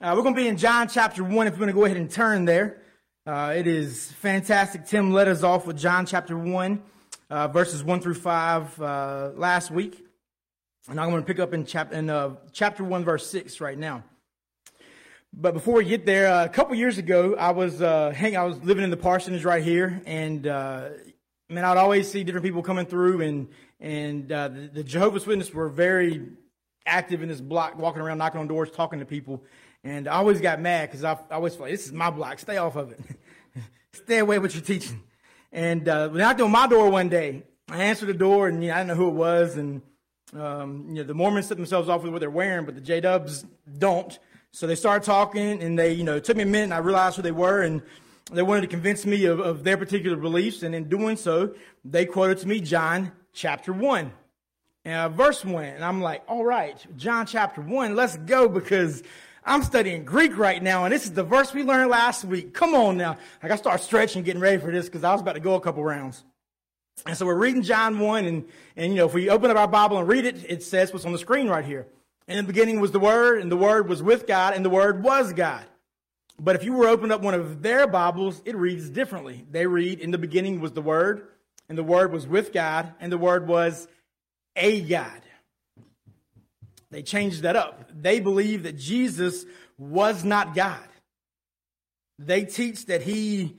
Uh, we're going to be in John chapter 1 if we're going to go ahead and turn there. Uh, it is fantastic. Tim led us off with John chapter 1, uh, verses 1 through 5 uh, last week. And I'm going to pick up in, chap- in uh, chapter 1, verse 6 right now. But before we get there, uh, a couple years ago, I was hang- I was living in the parsonage right here, and man, I'd always see different people coming through, and and the, the Jehovah's Witnesses were very active in this block, walking around, knocking on doors, talking to people. And I always got mad because I, I always felt like, this is my block. Stay off of it. Stay away with your teaching. And uh, knocked on my door one day, I answered the door, and you know, I didn't know who it was. And um, you know, the Mormons set themselves off with what they're wearing, but the J Dubs don't. So they started talking, and they, you know, it took me a minute, and I realized who they were, and they wanted to convince me of, of their particular beliefs. And in doing so, they quoted to me John chapter one, uh, verse one, and I'm like, all right, John chapter one, let's go because I'm studying Greek right now, and this is the verse we learned last week. Come on now. Like I start stretching, getting ready for this because I was about to go a couple rounds. And so we're reading John 1, and, and you know, if we open up our Bible and read it, it says what's on the screen right here. In the beginning was the Word, and the Word was with God, and the Word was God. But if you were open up one of their Bibles, it reads differently. They read, In the beginning was the Word, and the Word was with God, and the Word was a God. They changed that up. They believe that Jesus was not God. They teach that he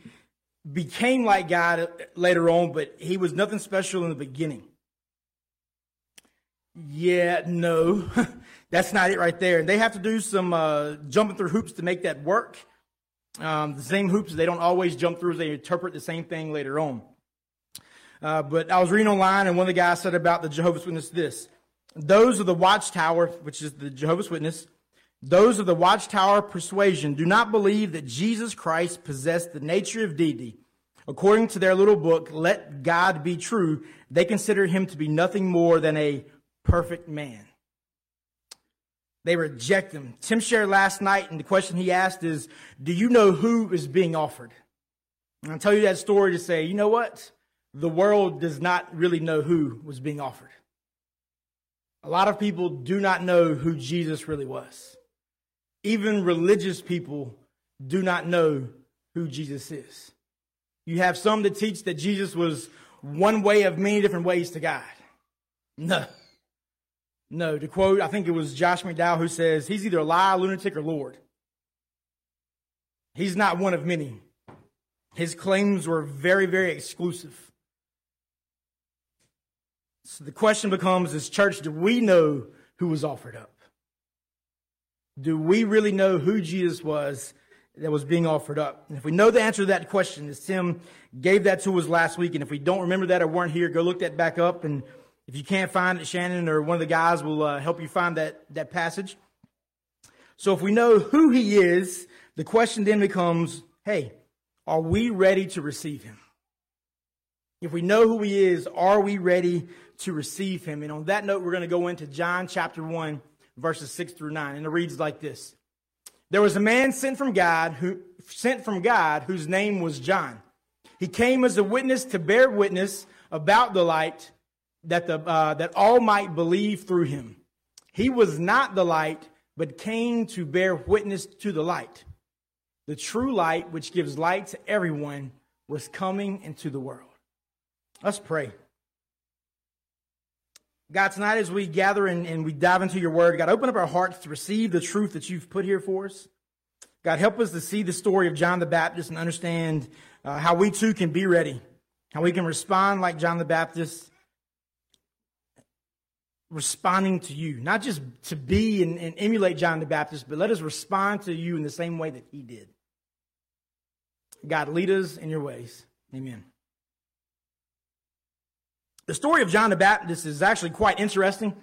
became like God later on, but he was nothing special in the beginning. Yeah, no, that's not it right there. And they have to do some uh, jumping through hoops to make that work. Um, the same hoops they don't always jump through; as they interpret the same thing later on. Uh, but I was reading online, and one of the guys said about the Jehovah's Witness this: those of the watchtower, which is the Jehovah's Witness, those of the watchtower persuasion do not believe that Jesus Christ possessed the nature of deity. According to their little book, Let God Be True, they consider him to be nothing more than a perfect man. They reject him. Tim shared last night, and the question he asked is, Do you know who is being offered? And I'll tell you that story to say, you know what? The world does not really know who was being offered. A lot of people do not know who Jesus really was. Even religious people do not know who Jesus is. You have some that teach that Jesus was one way of many different ways to God. No. No, to quote, I think it was Josh McDowell who says, he's either a liar, lunatic, or Lord. He's not one of many. His claims were very, very exclusive. So the question becomes is church, do we know who was offered up? Do we really know who Jesus was that was being offered up? And if we know the answer to that question, as Tim gave that to us last week, and if we don't remember that or weren't here, go look that back up. And if you can't find it, Shannon or one of the guys will uh, help you find that, that passage. So if we know who he is, the question then becomes, hey, are we ready to receive him? If we know who he is, are we ready to receive him. And on that note, we're going to go into John chapter 1, verses 6 through 9. And it reads like this. There was a man sent from God who sent from God whose name was John. He came as a witness to bear witness about the light that the uh, that all might believe through him. He was not the light, but came to bear witness to the light. The true light, which gives light to everyone, was coming into the world. Let's pray. God, tonight as we gather and, and we dive into your word, God, open up our hearts to receive the truth that you've put here for us. God, help us to see the story of John the Baptist and understand uh, how we too can be ready, how we can respond like John the Baptist, responding to you, not just to be and, and emulate John the Baptist, but let us respond to you in the same way that he did. God, lead us in your ways. Amen. The story of John the Baptist is actually quite interesting.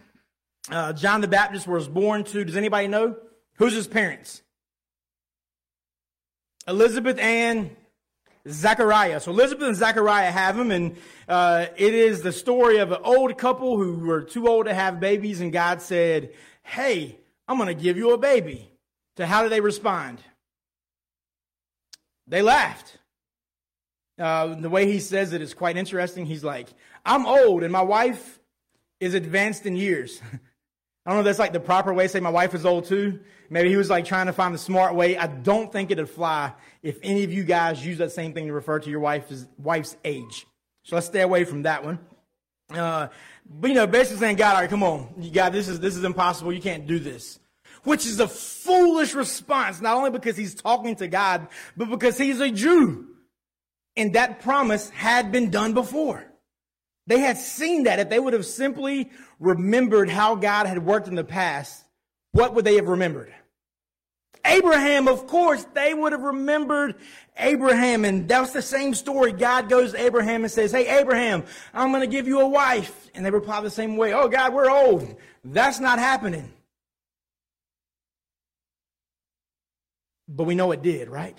Uh, John the Baptist was born to, does anybody know? Who's his parents? Elizabeth and Zachariah. So Elizabeth and Zachariah have him, and uh, it is the story of an old couple who were too old to have babies, and God said, Hey, I'm going to give you a baby. So how did they respond? They laughed. Uh, the way he says it is quite interesting. He's like, I'm old and my wife is advanced in years. I don't know if that's like the proper way to say my wife is old too. Maybe he was like trying to find the smart way. I don't think it'd fly if any of you guys use that same thing to refer to your wife's, wife's age. So let's stay away from that one. Uh, but you know, basically saying, God, all right, come on. You got this is, this is impossible. You can't do this. Which is a foolish response, not only because he's talking to God, but because he's a Jew. And that promise had been done before. They had seen that. If they would have simply remembered how God had worked in the past, what would they have remembered? Abraham, of course, they would have remembered Abraham. And that's the same story. God goes to Abraham and says, Hey, Abraham, I'm going to give you a wife. And they reply the same way. Oh, God, we're old. That's not happening. But we know it did, right?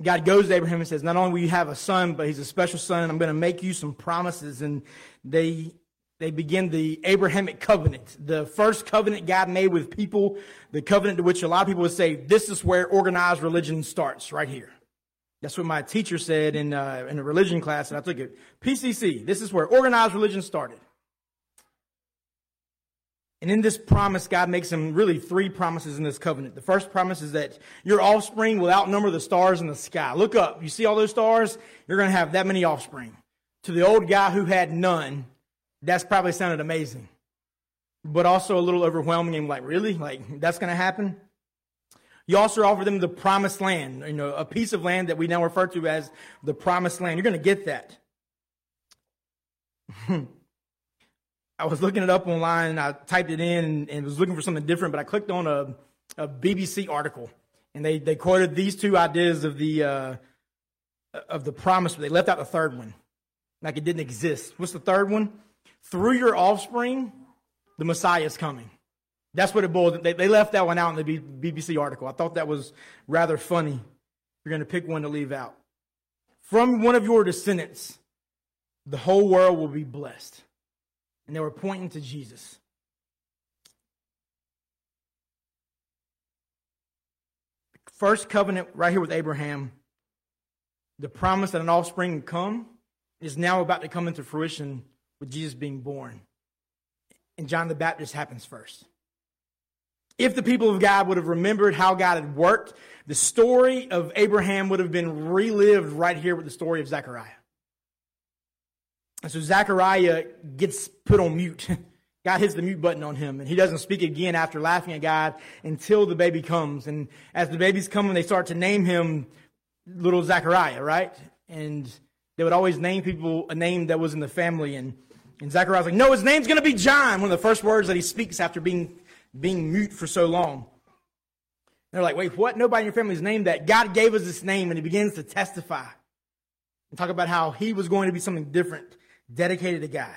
God goes to Abraham and says, Not only will you have a son, but he's a special son, and I'm going to make you some promises. And they they begin the Abrahamic covenant, the first covenant God made with people, the covenant to which a lot of people would say, this is where organized religion starts, right here. That's what my teacher said in, uh, in a religion class, and I took it. PCC, this is where organized religion started. And in this promise, God makes him really three promises in this covenant. The first promise is that your offspring will outnumber the stars in the sky. Look up. You see all those stars? You're going to have that many offspring. To the old guy who had none, that's probably sounded amazing, but also a little overwhelming and like, really? Like, that's going to happen? You also offer them the promised land, you know, a piece of land that we now refer to as the promised land. You're going to get that. I was looking it up online and I typed it in and, and, was looking for something different, but I clicked on a, a BBC article and they, they quoted these two ideas of the, uh, of the promise, but they left out the third one. Like it didn't exist. What's the third one? through your offspring, the Messiah is coming. That's what it boiled. They, they left that one out in the BBC article. I thought that was rather funny. You're going to pick one to leave out. From one of your descendants, the whole world will be blessed. And they were pointing to Jesus. First covenant right here with Abraham, the promise that an offspring would come is now about to come into fruition with Jesus being born. And John the Baptist happens first. If the people of God would have remembered how God had worked, the story of Abraham would have been relived right here with the story of Zechariah. And so Zechariah gets put on mute. God hits the mute button on him, and he doesn't speak again after laughing at God until the baby comes. And as the baby's coming, they start to name him little Zechariah, right? And they would always name people a name that was in the family. And and Zechariah's like, no, his name's going to be John, one of the first words that he speaks after being, being mute for so long. They're like, wait, what? Nobody in your family's named that. God gave us this name, and he begins to testify and talk about how he was going to be something different, dedicated to God.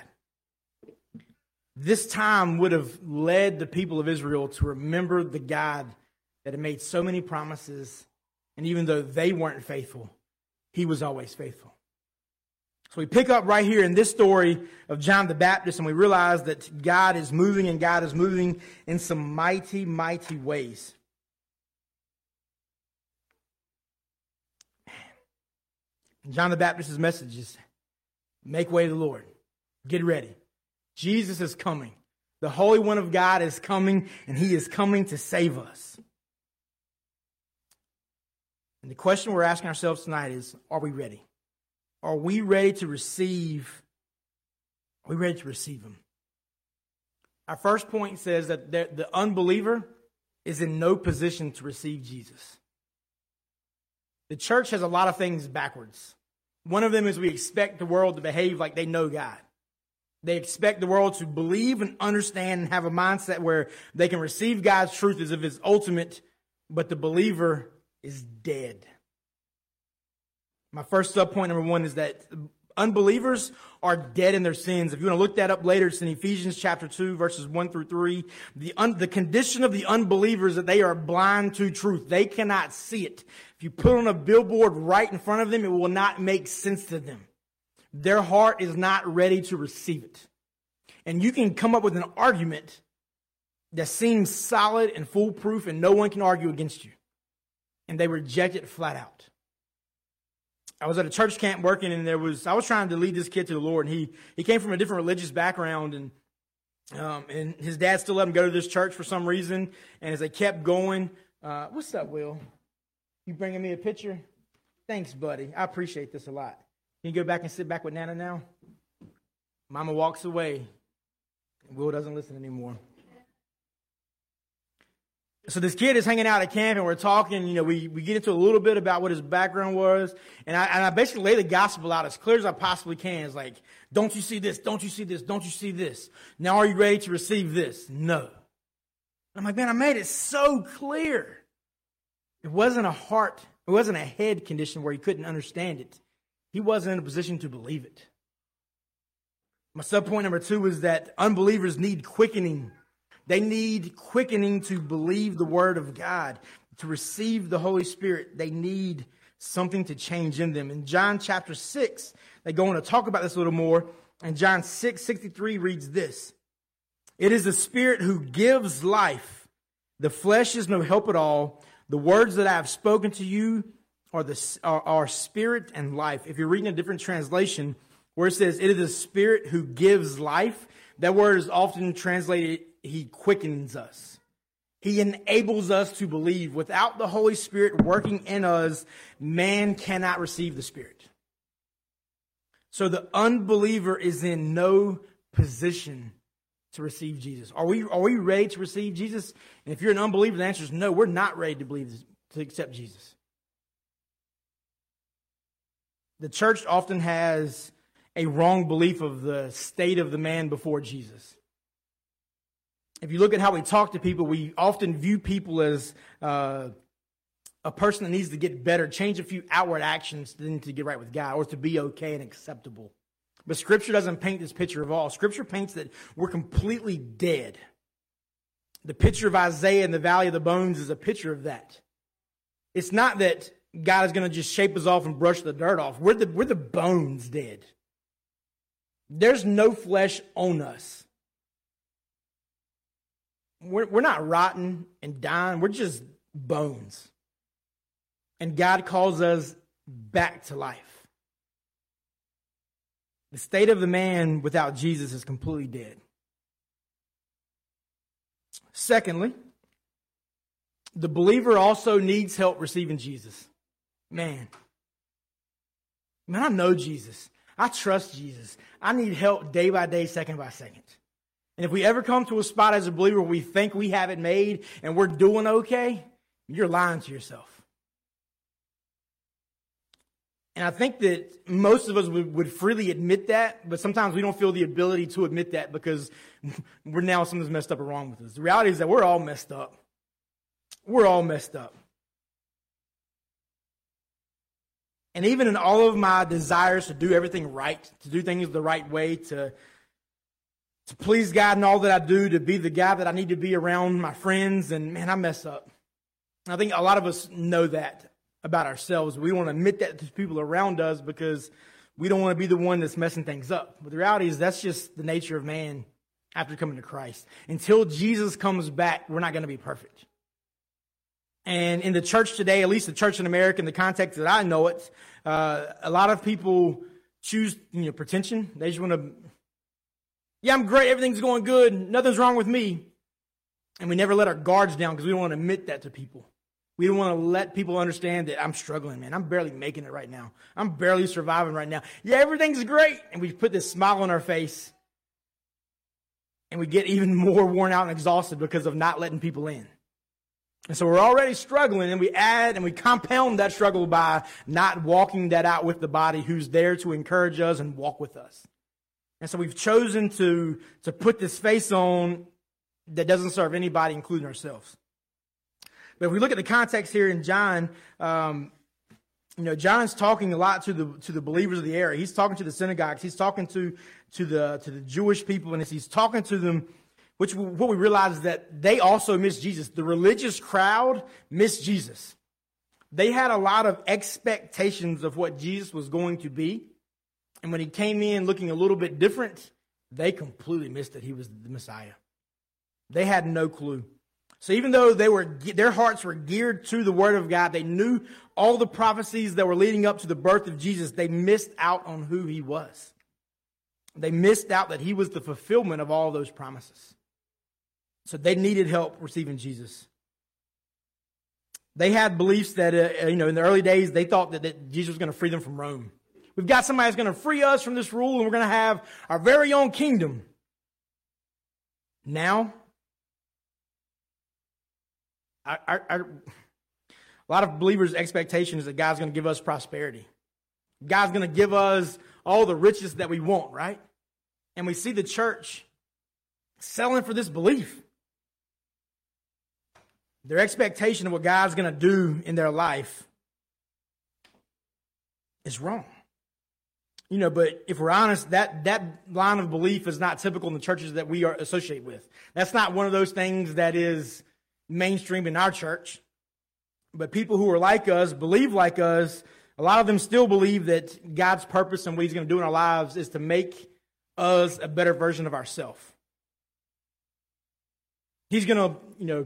This time would have led the people of Israel to remember the God that had made so many promises, and even though they weren't faithful, he was always faithful. So we pick up right here in this story of John the Baptist, and we realize that God is moving, and God is moving in some mighty, mighty ways. John the Baptist's message is make way to the Lord. Get ready. Jesus is coming. The Holy One of God is coming, and He is coming to save us. And the question we're asking ourselves tonight is are we ready? Are we ready to receive? Are we ready to receive Him? Our first point says that the unbeliever is in no position to receive Jesus. The church has a lot of things backwards. One of them is we expect the world to behave like they know God. They expect the world to believe and understand and have a mindset where they can receive God's truth as if it's ultimate, but the believer is dead. My first sub point number one is that unbelievers are dead in their sins. If you want to look that up later, it's in Ephesians chapter 2, verses 1 through 3. The, un, the condition of the unbelievers that they are blind to truth. They cannot see it. If you put on a billboard right in front of them, it will not make sense to them. Their heart is not ready to receive it. And you can come up with an argument that seems solid and foolproof and no one can argue against you. And they reject it flat out. I was at a church camp working, and there was I was trying to lead this kid to the Lord, and he he came from a different religious background, and Um, and his dad still let him go to this church for some reason. And as they kept going, uh, what's up, Will? You bringing me a picture? Thanks, buddy. I appreciate this a lot. Can you go back and sit back with Nana now? Mama walks away. Will doesn't listen anymore. So this kid is hanging out at camp and we're talking, you know, we, we get into a little bit about what his background was. And I, and I basically lay the gospel out as clear as I possibly can. It's like, don't you see this? Don't you see this? Don't you see this? Now are you ready to receive this? No. I'm like, man, I made it so clear. It wasn't a heart, it wasn't a head condition where he couldn't understand it. He wasn't in a position to believe it. My sub point number two is that unbelievers need quickening they need quickening to believe the word of God, to receive the Holy Spirit. They need something to change in them. In John chapter 6, they go on to talk about this a little more. And John 6 63 reads this It is the Spirit who gives life. The flesh is no help at all. The words that I have spoken to you are, the, are, are spirit and life. If you're reading a different translation where it says, It is the Spirit who gives life, that word is often translated he quickens us. He enables us to believe. Without the Holy Spirit working in us, man cannot receive the Spirit. So the unbeliever is in no position to receive Jesus. Are we, are we ready to receive Jesus? And if you're an unbeliever, the answer is no, we're not ready to believe, to accept Jesus. The church often has a wrong belief of the state of the man before Jesus if you look at how we talk to people, we often view people as uh, a person that needs to get better, change a few outward actions than to get right with God or to be okay and acceptable. But Scripture doesn't paint this picture of all. Scripture paints that we're completely dead. The picture of Isaiah in the Valley of the Bones is a picture of that. It's not that God is going to just shape us off and brush the dirt off. We're the, we're the bones dead. There's no flesh on us we're, we're not rotten and dying, we're just bones. And God calls us back to life. The state of the man without Jesus is completely dead. Secondly, the believer also needs help receiving Jesus. Man. Man, I know Jesus. I trust Jesus. I need help day by day, second by second. And if we ever come to a spot as a believer where we think we have it made and we're doing okay, you're lying to yourself. And I think that most of us would, would, freely admit that, but sometimes we don't feel the ability to admit that because we're now something's messed up or wrong with us. The reality is that we're all messed up. We're all messed up. And even in all of my desires to do everything right, to do things the right way, to to please God in all that I do, to be the guy that I need to be around my friends, and man, I mess up. I think a lot of us know that about ourselves. We want to admit that to people around us because we don't want to be the one that's messing things up. But the reality is that's just the nature of man after coming to Christ. Until Jesus comes back, we're not going to be perfect. And in the church today, at least the church in America, in the context that I know it, uh, a lot of people choose you know pretension. They just want to yeah, I'm great. Everything's going good. Nothing's wrong with me. And we never let our guards down because we don't want to admit that to people. We don't want to let people understand that I'm struggling, man. I'm barely making it right now. I'm barely surviving right now. Yeah, everything's great. And we put this smile on our face. And we get even more worn out and exhausted because of not letting people in. And so we're already struggling, and we add and we compound that struggle by not walking that out with the body who's there to encourage us and walk with us. And so we've chosen to, to put this face on that doesn't serve anybody, including ourselves. But if we look at the context here in John, um, you know, John's talking a lot to the to the believers of the area. He's talking to the synagogues. He's talking to to the to the Jewish people, and as he's talking to them, which what we realize is that they also miss Jesus. The religious crowd missed Jesus. They had a lot of expectations of what Jesus was going to be. And when he came in looking a little bit different, they completely missed that he was the Messiah. They had no clue. So even though they were, their hearts were geared to the Word of God, they knew all the prophecies that were leading up to the birth of Jesus, they missed out on who he was. They missed out that he was the fulfillment of all those promises. So they needed help receiving Jesus. They had beliefs that, uh, you know, in the early days, they thought that, that Jesus was going to free them from Rome. We've got somebody that's going to free us from this rule, and we're going to have our very own kingdom. Now, a lot of believers' expectation is that God's going to give us prosperity. God's going to give us all the riches that we want, right? And we see the church selling for this belief. Their expectation of what God's going to do in their life is wrong. You know, but if we're honest, that, that line of belief is not typical in the churches that we are associated with. That's not one of those things that is mainstream in our church. But people who are like us, believe like us, a lot of them still believe that God's purpose and what He's going to do in our lives is to make us a better version of ourselves. He's going to, you know,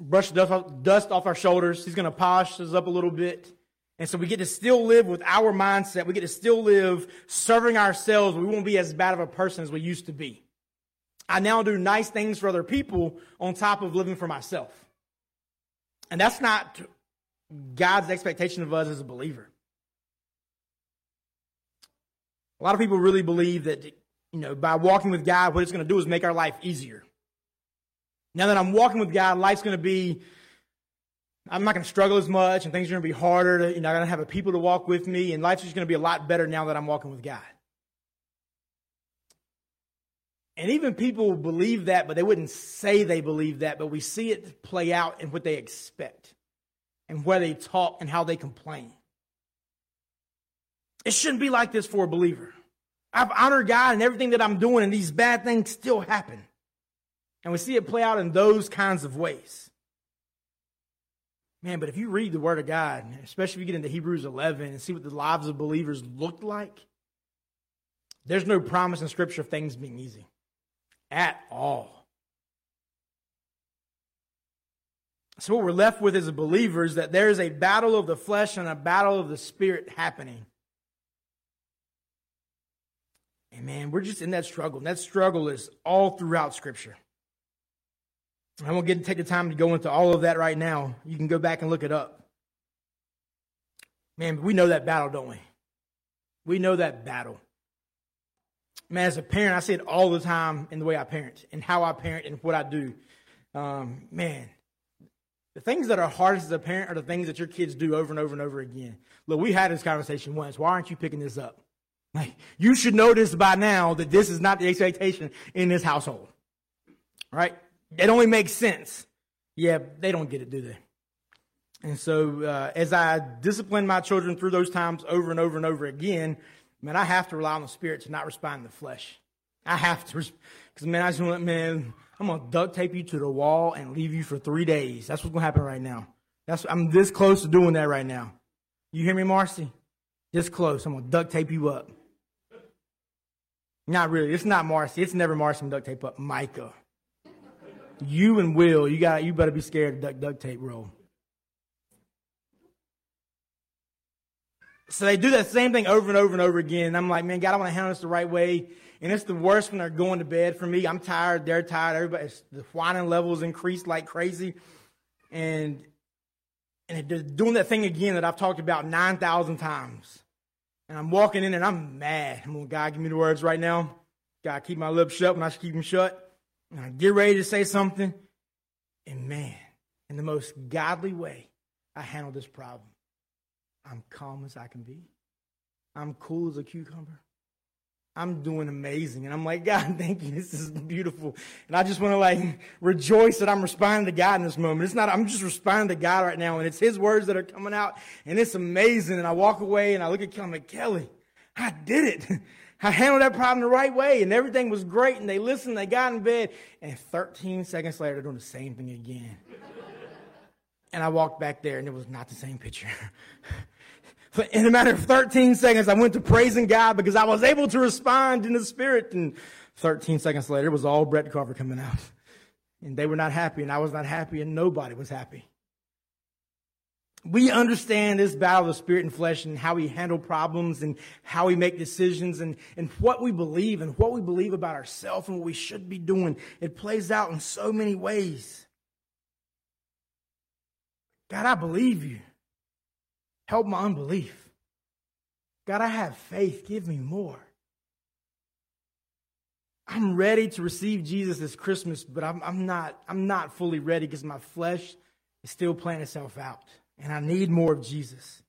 brush dust off, dust off our shoulders. He's going to polish us up a little bit. And so we get to still live with our mindset. We get to still live serving ourselves. We won't be as bad of a person as we used to be. I now do nice things for other people on top of living for myself. And that's not God's expectation of us as a believer. A lot of people really believe that, you know, by walking with God, what it's going to do is make our life easier. Now that I'm walking with God, life's going to be, I'm not going to struggle as much and things are going to be harder. To, you know, I'm going to have a people to walk with me and life's just going to be a lot better now that I'm walking with God. And even people believe that, but they wouldn't say they believe that, but we see it play out in what they expect and where they talk and how they complain. It shouldn't be like this for a believer. I've honored God and everything that I'm doing, and these bad things still happen. And we see it play out in those kinds of ways. Man, but if you read the Word of God, especially if you get into Hebrews 11 and see what the lives of believers looked like, there's no promise in Scripture of things being easy at all. So, what we're left with as a believer is that there is a battle of the flesh and a battle of the spirit happening. And man, we're just in that struggle. And that struggle is all throughout Scripture. I won't get to take the time to go into all of that right now. You can go back and look it up. Man, we know that battle, don't we? We know that battle. Man, as a parent, I see it all the time in the way I parent and how I parent and what I do. Um, man, the things that are hardest as a parent are the things that your kids do over and over and over again. Look, we had this conversation once. Why aren't you picking this up? Like, you should know this by now that this is not the expectation in this household. Right? It only makes sense. Yeah, they don't get it, do they? And so, uh, as I discipline my children through those times over and over and over again, man, I have to rely on the Spirit to not respond to the flesh. I have to, because man, I just want, man, I'm gonna duct tape you to the wall and leave you for three days. That's what's gonna happen right now. That's I'm this close to doing that right now. You hear me, Marcy? This close. I'm gonna duct tape you up. Not really. It's not Marcy. It's never Marcy duct tape up. Micah. You and Will, you got you better be scared of duct, duct tape roll. So they do that same thing over and over and over again. And I'm like, man, God, I want to handle this the right way. And it's the worst when they're going to bed for me. I'm tired. They're tired. Everybody, the whining levels increase like crazy. And, and they're doing that thing again that I've talked about 9,000 times. And I'm walking in and I'm mad. I'm going, God, give me the words right now. God, keep my lips shut when I should keep them shut. And I get ready to say something. And man, in the most godly way, I handle this problem. I'm calm as I can be. I'm cool as a cucumber. I'm doing amazing. And I'm like, God, thank you. This is beautiful. And I just want to like rejoice that I'm responding to God in this moment. It's not, I'm just responding to God right now. And it's his words that are coming out. And it's amazing. And I walk away and I look at Kelly, I'm like, Kelly, I did it. I handled that problem the right way and everything was great. And they listened, they got in bed. And 13 seconds later, they're doing the same thing again. and I walked back there and it was not the same picture. But in a matter of 13 seconds, I went to praising God because I was able to respond in the spirit. And 13 seconds later, it was all Brett Carver coming out. And they were not happy, and I was not happy, and nobody was happy. We understand this battle of spirit and flesh and how we handle problems and how we make decisions and, and what we believe and what we believe about ourselves and what we should be doing. It plays out in so many ways. God, I believe you. Help my unbelief. God, I have faith. Give me more. I'm ready to receive Jesus this Christmas, but I'm, I'm not, I'm not fully ready because my flesh is still playing itself out. And I need more of Jesus.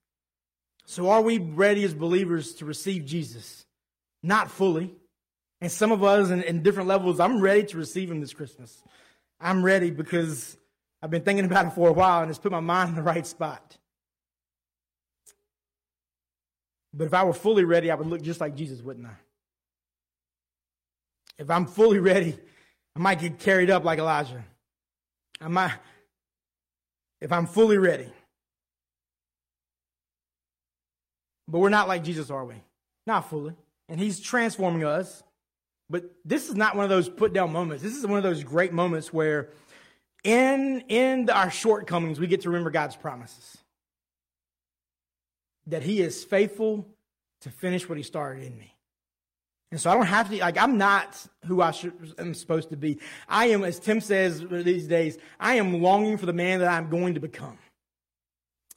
So are we ready as believers to receive Jesus? Not fully. And some of us in, in different levels, I'm ready to receive him this Christmas. I'm ready because I've been thinking about it for a while and it's put my mind in the right spot. But if I were fully ready, I would look just like Jesus, wouldn't I? If I'm fully ready, I might get carried up like Elijah. I might, if I'm fully ready. But we're not like Jesus, are we? Not fully. And he's transforming us. But this is not one of those put down moments. This is one of those great moments where in, in our shortcomings, we get to remember God's promises. That he is faithful to finish what he started in me. And so I don't have to, like, I'm not who I should, am supposed to be. I am, as Tim says these days, I am longing for the man that I'm going to become.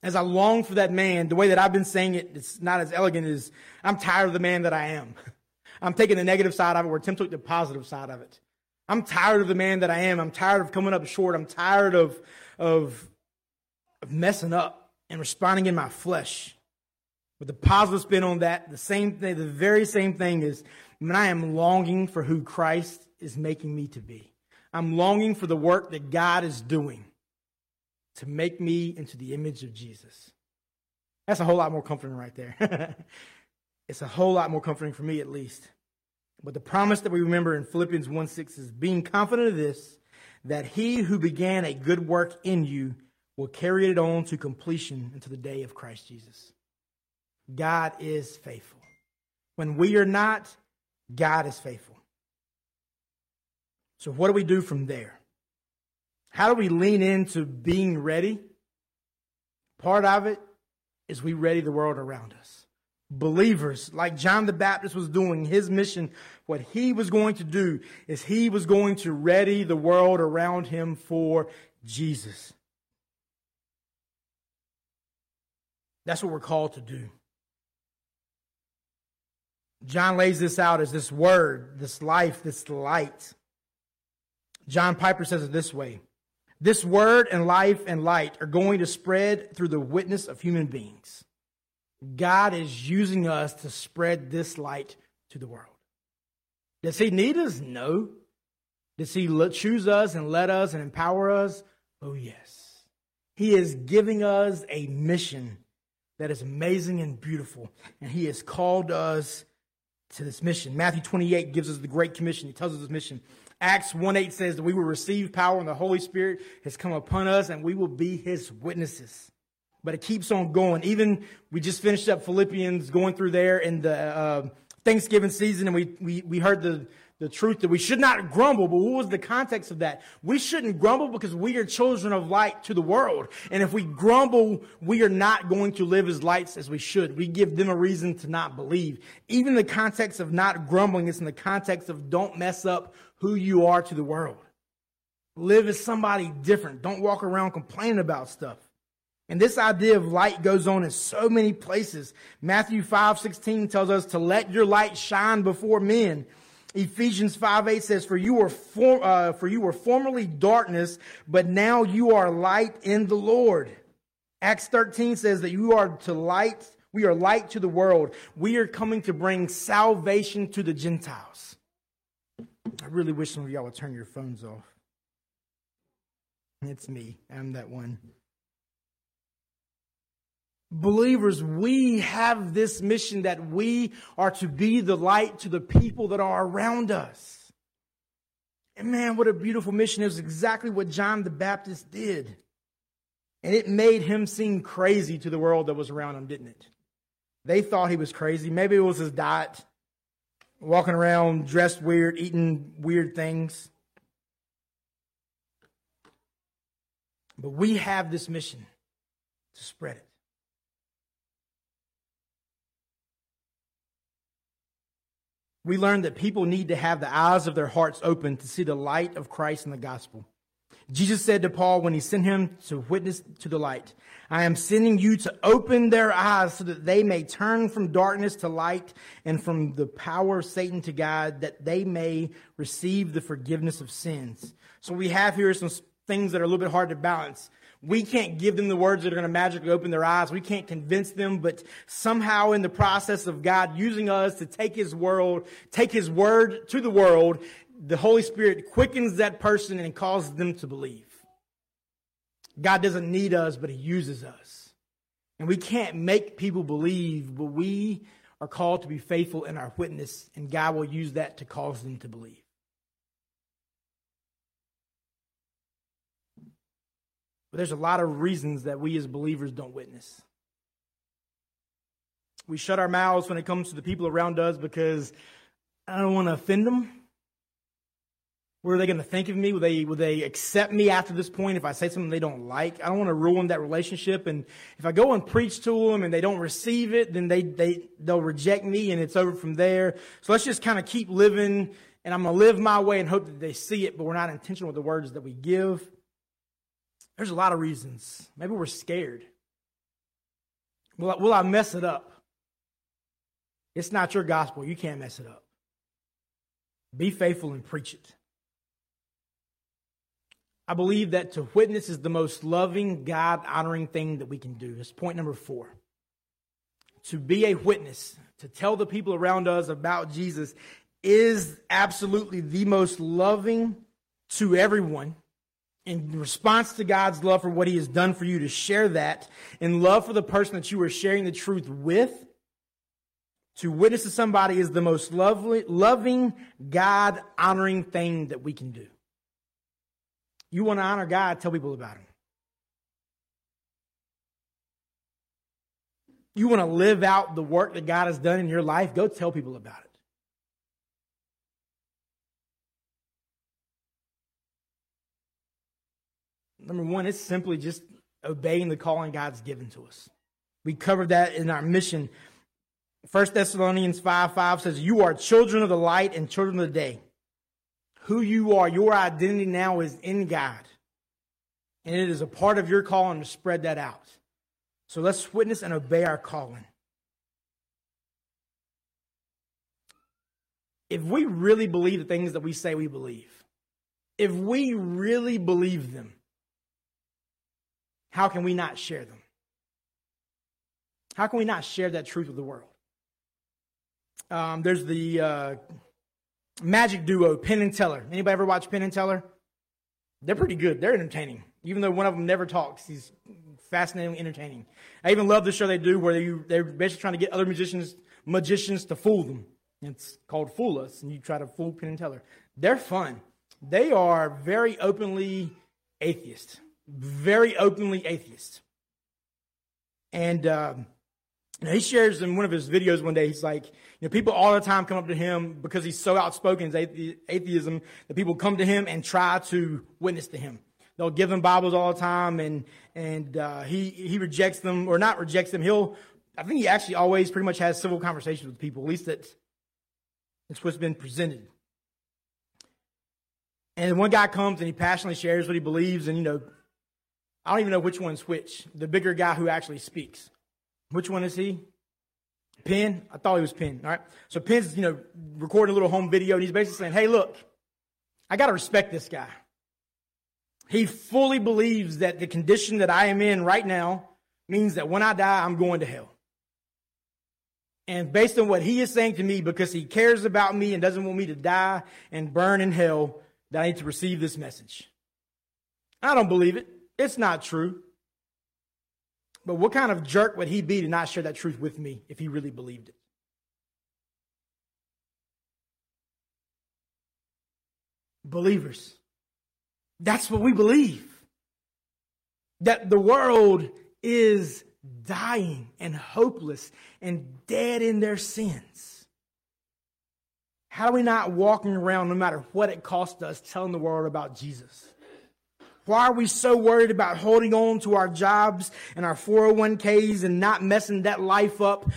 As I long for that man, the way that I've been saying it, it's not as elegant as I'm tired of the man that I am. I'm taking the negative side of it where Tim took the positive side of it. I'm tired of the man that I am. I'm tired of coming up short. I'm tired of, of, of messing up and responding in my flesh. But the positive spin on that, the same thing, the very same thing is when I am longing for who Christ is making me to be. I'm longing for the work that God is doing to make me into the image of Jesus. That's a whole lot more comforting right there. it's a whole lot more comforting for me at least. But the promise that we remember in Philippians 1 6 is being confident of this, that he who began a good work in you will carry it on to completion until the day of Christ Jesus. God is faithful. When we are not, God is faithful. So, what do we do from there? How do we lean into being ready? Part of it is we ready the world around us. Believers, like John the Baptist was doing, his mission, what he was going to do is he was going to ready the world around him for Jesus. That's what we're called to do. John lays this out as this word, this life, this light. John Piper says it this way This word and life and light are going to spread through the witness of human beings. God is using us to spread this light to the world. Does he need us? No. Does he choose us and let us and empower us? Oh, yes. He is giving us a mission that is amazing and beautiful, and he has called us to this mission. Matthew 28 gives us the Great Commission. He tells us this mission. Acts 1 8 says that we will receive power and the Holy Spirit has come upon us and we will be his witnesses. But it keeps on going. Even we just finished up Philippians going through there in the uh, Thanksgiving season and we, we, we heard the, the truth that we should not grumble. But what was the context of that? We shouldn't grumble because we are children of light to the world. And if we grumble, we are not going to live as lights as we should. We give them a reason to not believe. Even the context of not grumbling is in the context of don't mess up who you are to the world. Live as somebody different. Don't walk around complaining about stuff. And this idea of light goes on in so many places. Matthew 5, 16 tells us to let your light shine before men Ephesians 5 8 says, For you were for, uh, for you were formerly darkness, but now you are light in the Lord. Acts 13 says that you are to light, we are light to the world. We are coming to bring salvation to the Gentiles. I really wish some of y'all would turn your phones off. It's me. I'm that one believers, we have this mission that we are to be the light to the people that are around us. And man, what a beautiful mission. It was exactly what John the Baptist did. And it made him seem crazy to the world that was around him, didn't it? They thought he was crazy. Maybe it was his diet, walking around dressed weird, eating weird things. But we have this mission to spread it. We learned that people need to have the eyes of their hearts open to see the light of Christ in the gospel. Jesus said to Paul when he sent him to witness to the light, I am sending you to open their eyes so that they may turn from darkness to light and from the power of Satan to God, that they may receive the forgiveness of sins. So we have here some things that are a little bit hard to balance. We can't give them the words that are going to magically open their eyes. We can't convince them, but somehow in the process of God using us to take His world, take His word to the world, the Holy Spirit quickens that person and causes them to believe. God doesn't need us, but He uses us. And we can't make people believe, but we are called to be faithful in our witness, and God will use that to cause them to believe. But there's a lot of reasons that we as believers don't witness. We shut our mouths when it comes to the people around us because I don't want to offend them. What are they going to think of me? Will they, will they accept me after this point if I say something they don't like? I don't want to ruin that relationship. And if I go and preach to them and they don't receive it, then they, they, they'll reject me and it's over from there. So let's just kind of keep living and I'm going to live my way and hope that they see it, but we're not intentional with the words that we give. There's a lot of reasons. Maybe we're scared. Will I, will I mess it up? It's not your gospel. You can't mess it up. Be faithful and preach it. I believe that to witness is the most loving, God honoring thing that we can do. That's point number four. To be a witness, to tell the people around us about Jesus, is absolutely the most loving to everyone. In response to God's love for what He has done for you, to share that in love for the person that you are sharing the truth with, to witness to somebody is the most lovely, loving, God honoring thing that we can do. You want to honor God, tell people about Him. You want to live out the work that God has done in your life, go tell people about it. Number one, it's simply just obeying the calling God's given to us. We covered that in our mission. 1 Thessalonians 5 5 says, You are children of the light and children of the day who you are, your identity now is in God. And it is a part of your calling to spread that out. So let's witness and obey our calling. If we really believe the things that we say we believe, if we really believe them, how can we not share them? How can we not share that truth with the world? Um, there's the uh, magic duo, Penn and Teller. Anybody ever watch Penn and Teller? They're pretty good. They're entertaining, even though one of them never talks. He's fascinating, entertaining. I even love the show they do where they, they're basically trying to get other musicians, magicians to fool them. It's called Fool Us, and you try to fool Penn and Teller. They're fun. They are very openly atheist, very openly atheist. And um, he shares in one of his videos one day, he's like, you know, people all the time come up to him because he's so outspoken in atheism that people come to him and try to witness to him. They'll give him Bibles all the time and, and, uh, he, he rejects them or not rejects them. He'll, I think he actually always pretty much has civil conversations with people. At least that's, that's what's been presented. And one guy comes and he passionately shares what he believes and, you know, I don't even know which one's which. The bigger guy who actually speaks. Which one is he? Penn? I thought he was Penn. All right. So Penn's, you know, recording a little home video and he's basically saying, hey, look, I got to respect this guy. He fully believes that the condition that I am in right now means that when I die, I'm going to hell. And based on what he is saying to me, because he cares about me and doesn't want me to die and burn in hell, that I need to receive this message. I don't believe it. It's not true. But what kind of jerk would he be to not share that truth with me if he really believed it? Believers. That's what we believe. That the world is dying and hopeless and dead in their sins. How are we not walking around, no matter what it costs us, telling the world about Jesus? Why are we so worried about holding on to our jobs and our 401ks and not messing that life up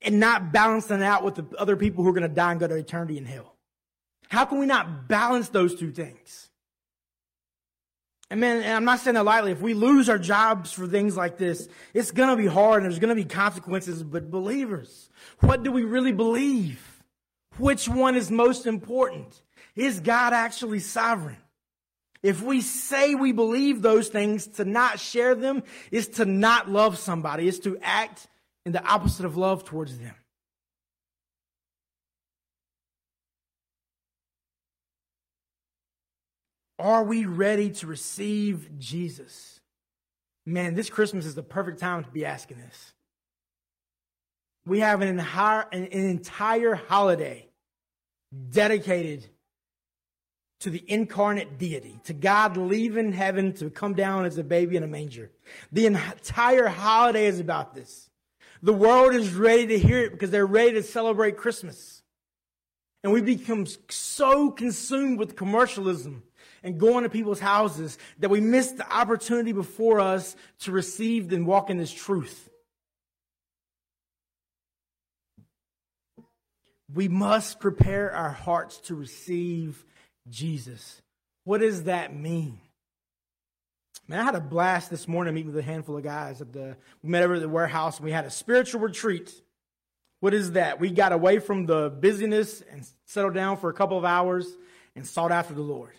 and not balancing out with the other people who are going to die and go to eternity in hell? How can we not balance those two things? And man, and I'm not saying that lightly. If we lose our jobs for things like this, it's going to be hard and there's going to be consequences. But believers, what do we really believe? Which one is most important? Is God actually sovereign? If we say we believe those things, to not share them is to not love somebody, is to act in the opposite of love towards them. Are we ready to receive Jesus? Man, this Christmas is the perfect time to be asking this. We have an entire, an entire holiday dedicated to the incarnate deity, to God leaving heaven to come down as a baby in a manger. The entire holiday is about this. The world is ready to hear it because they're ready to celebrate Christmas. And we become so consumed with commercialism and going to people's houses that we miss the opportunity before us to receive and walk in this truth. We must prepare our hearts to receive Jesus. What does that mean? Man, I had a blast this morning meeting with a handful of guys at the we met over at the warehouse and we had a spiritual retreat. What is that? We got away from the busyness and settled down for a couple of hours and sought after the Lord.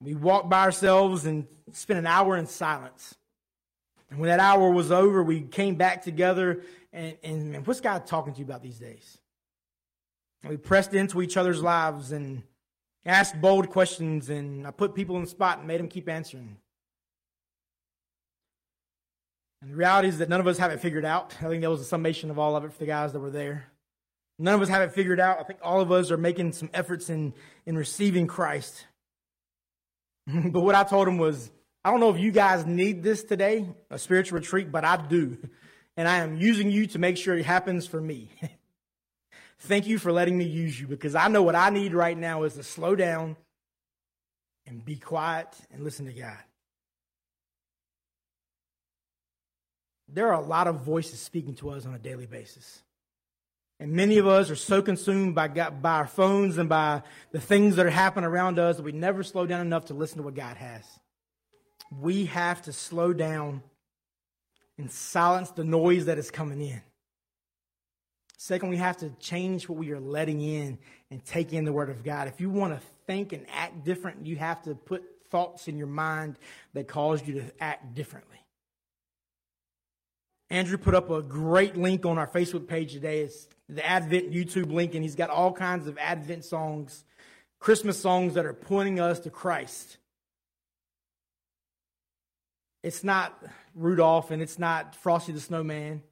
We walked by ourselves and spent an hour in silence. And when that hour was over, we came back together and, and, and what's God talking to you about these days? And we pressed into each other's lives and asked bold questions, and I put people in the spot and made them keep answering. And the reality is that none of us have it figured out. I think that was a summation of all of it for the guys that were there. None of us have it figured out. I think all of us are making some efforts in, in receiving Christ. but what I told them was, I don't know if you guys need this today, a spiritual retreat, but I do. And I am using you to make sure it happens for me. Thank you for letting me use you because I know what I need right now is to slow down and be quiet and listen to God. There are a lot of voices speaking to us on a daily basis. And many of us are so consumed by, God, by our phones and by the things that are happening around us that we never slow down enough to listen to what God has. We have to slow down and silence the noise that is coming in. Second, we have to change what we are letting in and take in the Word of God. If you want to think and act different, you have to put thoughts in your mind that cause you to act differently. Andrew put up a great link on our Facebook page today. It's the Advent YouTube link, and he's got all kinds of Advent songs, Christmas songs that are pointing us to Christ. It's not Rudolph and it's not Frosty the Snowman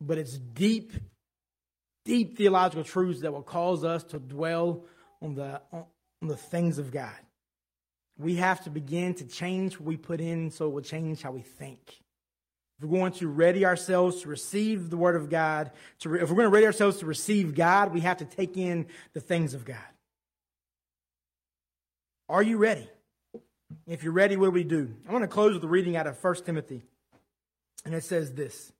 but it's deep, deep theological truths that will cause us to dwell on the, on the things of God. We have to begin to change what we put in so it will change how we think. If we're going to ready ourselves to receive the Word of God, to, if we're going to ready ourselves to receive God, we have to take in the things of God. Are you ready? If you're ready, what do we do? I want to close with a reading out of 1 Timothy. And it says this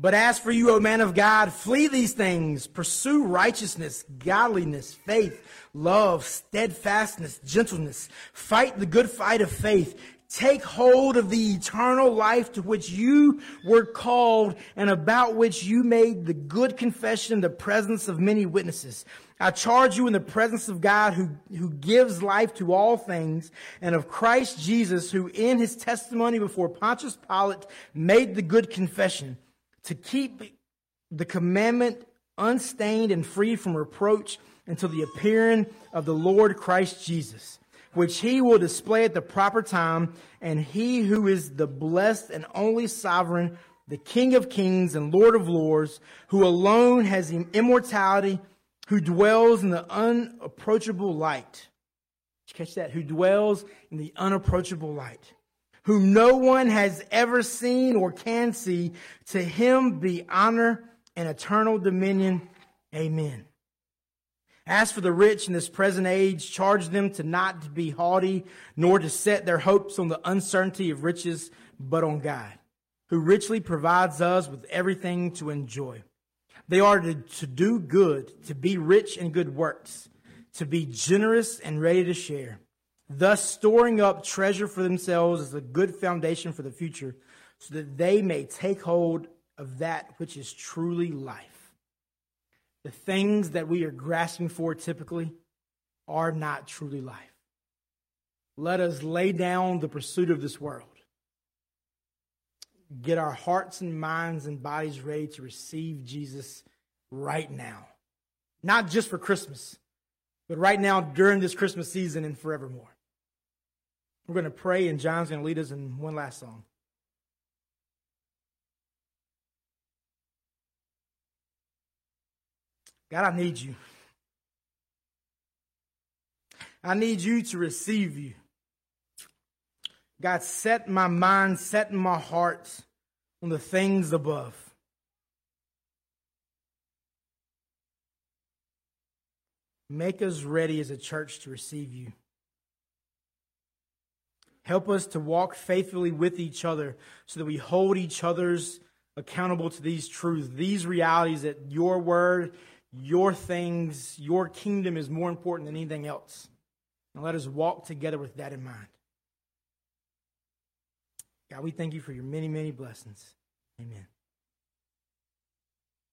but as for you, O man of God, flee these things. Pursue righteousness, godliness, faith, love, steadfastness, gentleness. Fight the good fight of faith. Take hold of the eternal life to which you were called and about which you made the good confession in the presence of many witnesses. I charge you in the presence of God who, who gives life to all things and of Christ Jesus who in his testimony before Pontius Pilate made the good confession to keep the commandment unstained and free from reproach until the appearing of the Lord Christ Jesus, which he will display at the proper time, and he who is the blessed and only sovereign, the King of kings and Lord of lords, who alone has immortality, who dwells in the unapproachable light. catch that? Who dwells in the unapproachable light whom no one has ever seen or can see. To him be honor and eternal dominion. Amen. As for the rich in this present age, charge them to not to be haughty, nor to set their hopes on the uncertainty of riches, but on God, who richly provides us with everything to enjoy. They are to, to do good, to be rich in good works, to be generous and ready to share, thus storing up treasure for themselves as a good foundation for the future, so that they may take hold of that which is truly life. The things that we are grasping for typically are not truly life. Let us lay down the pursuit of this world. Get our hearts and minds and bodies ready to receive Jesus right now. Not just for Christmas, but right now during this Christmas season and forevermore. We're going to pray, and John's going to lead us in one last song. God, I need you. I need you to receive you. God, set my mind, set my heart on the things above. Make us ready as a church to receive you. Help us to walk faithfully with each other so that we hold each other's accountable to these truths, these realities that your word, your things, your kingdom is more important than anything else. And let us walk together with that in mind. God, we thank you for your many, many blessings. Amen.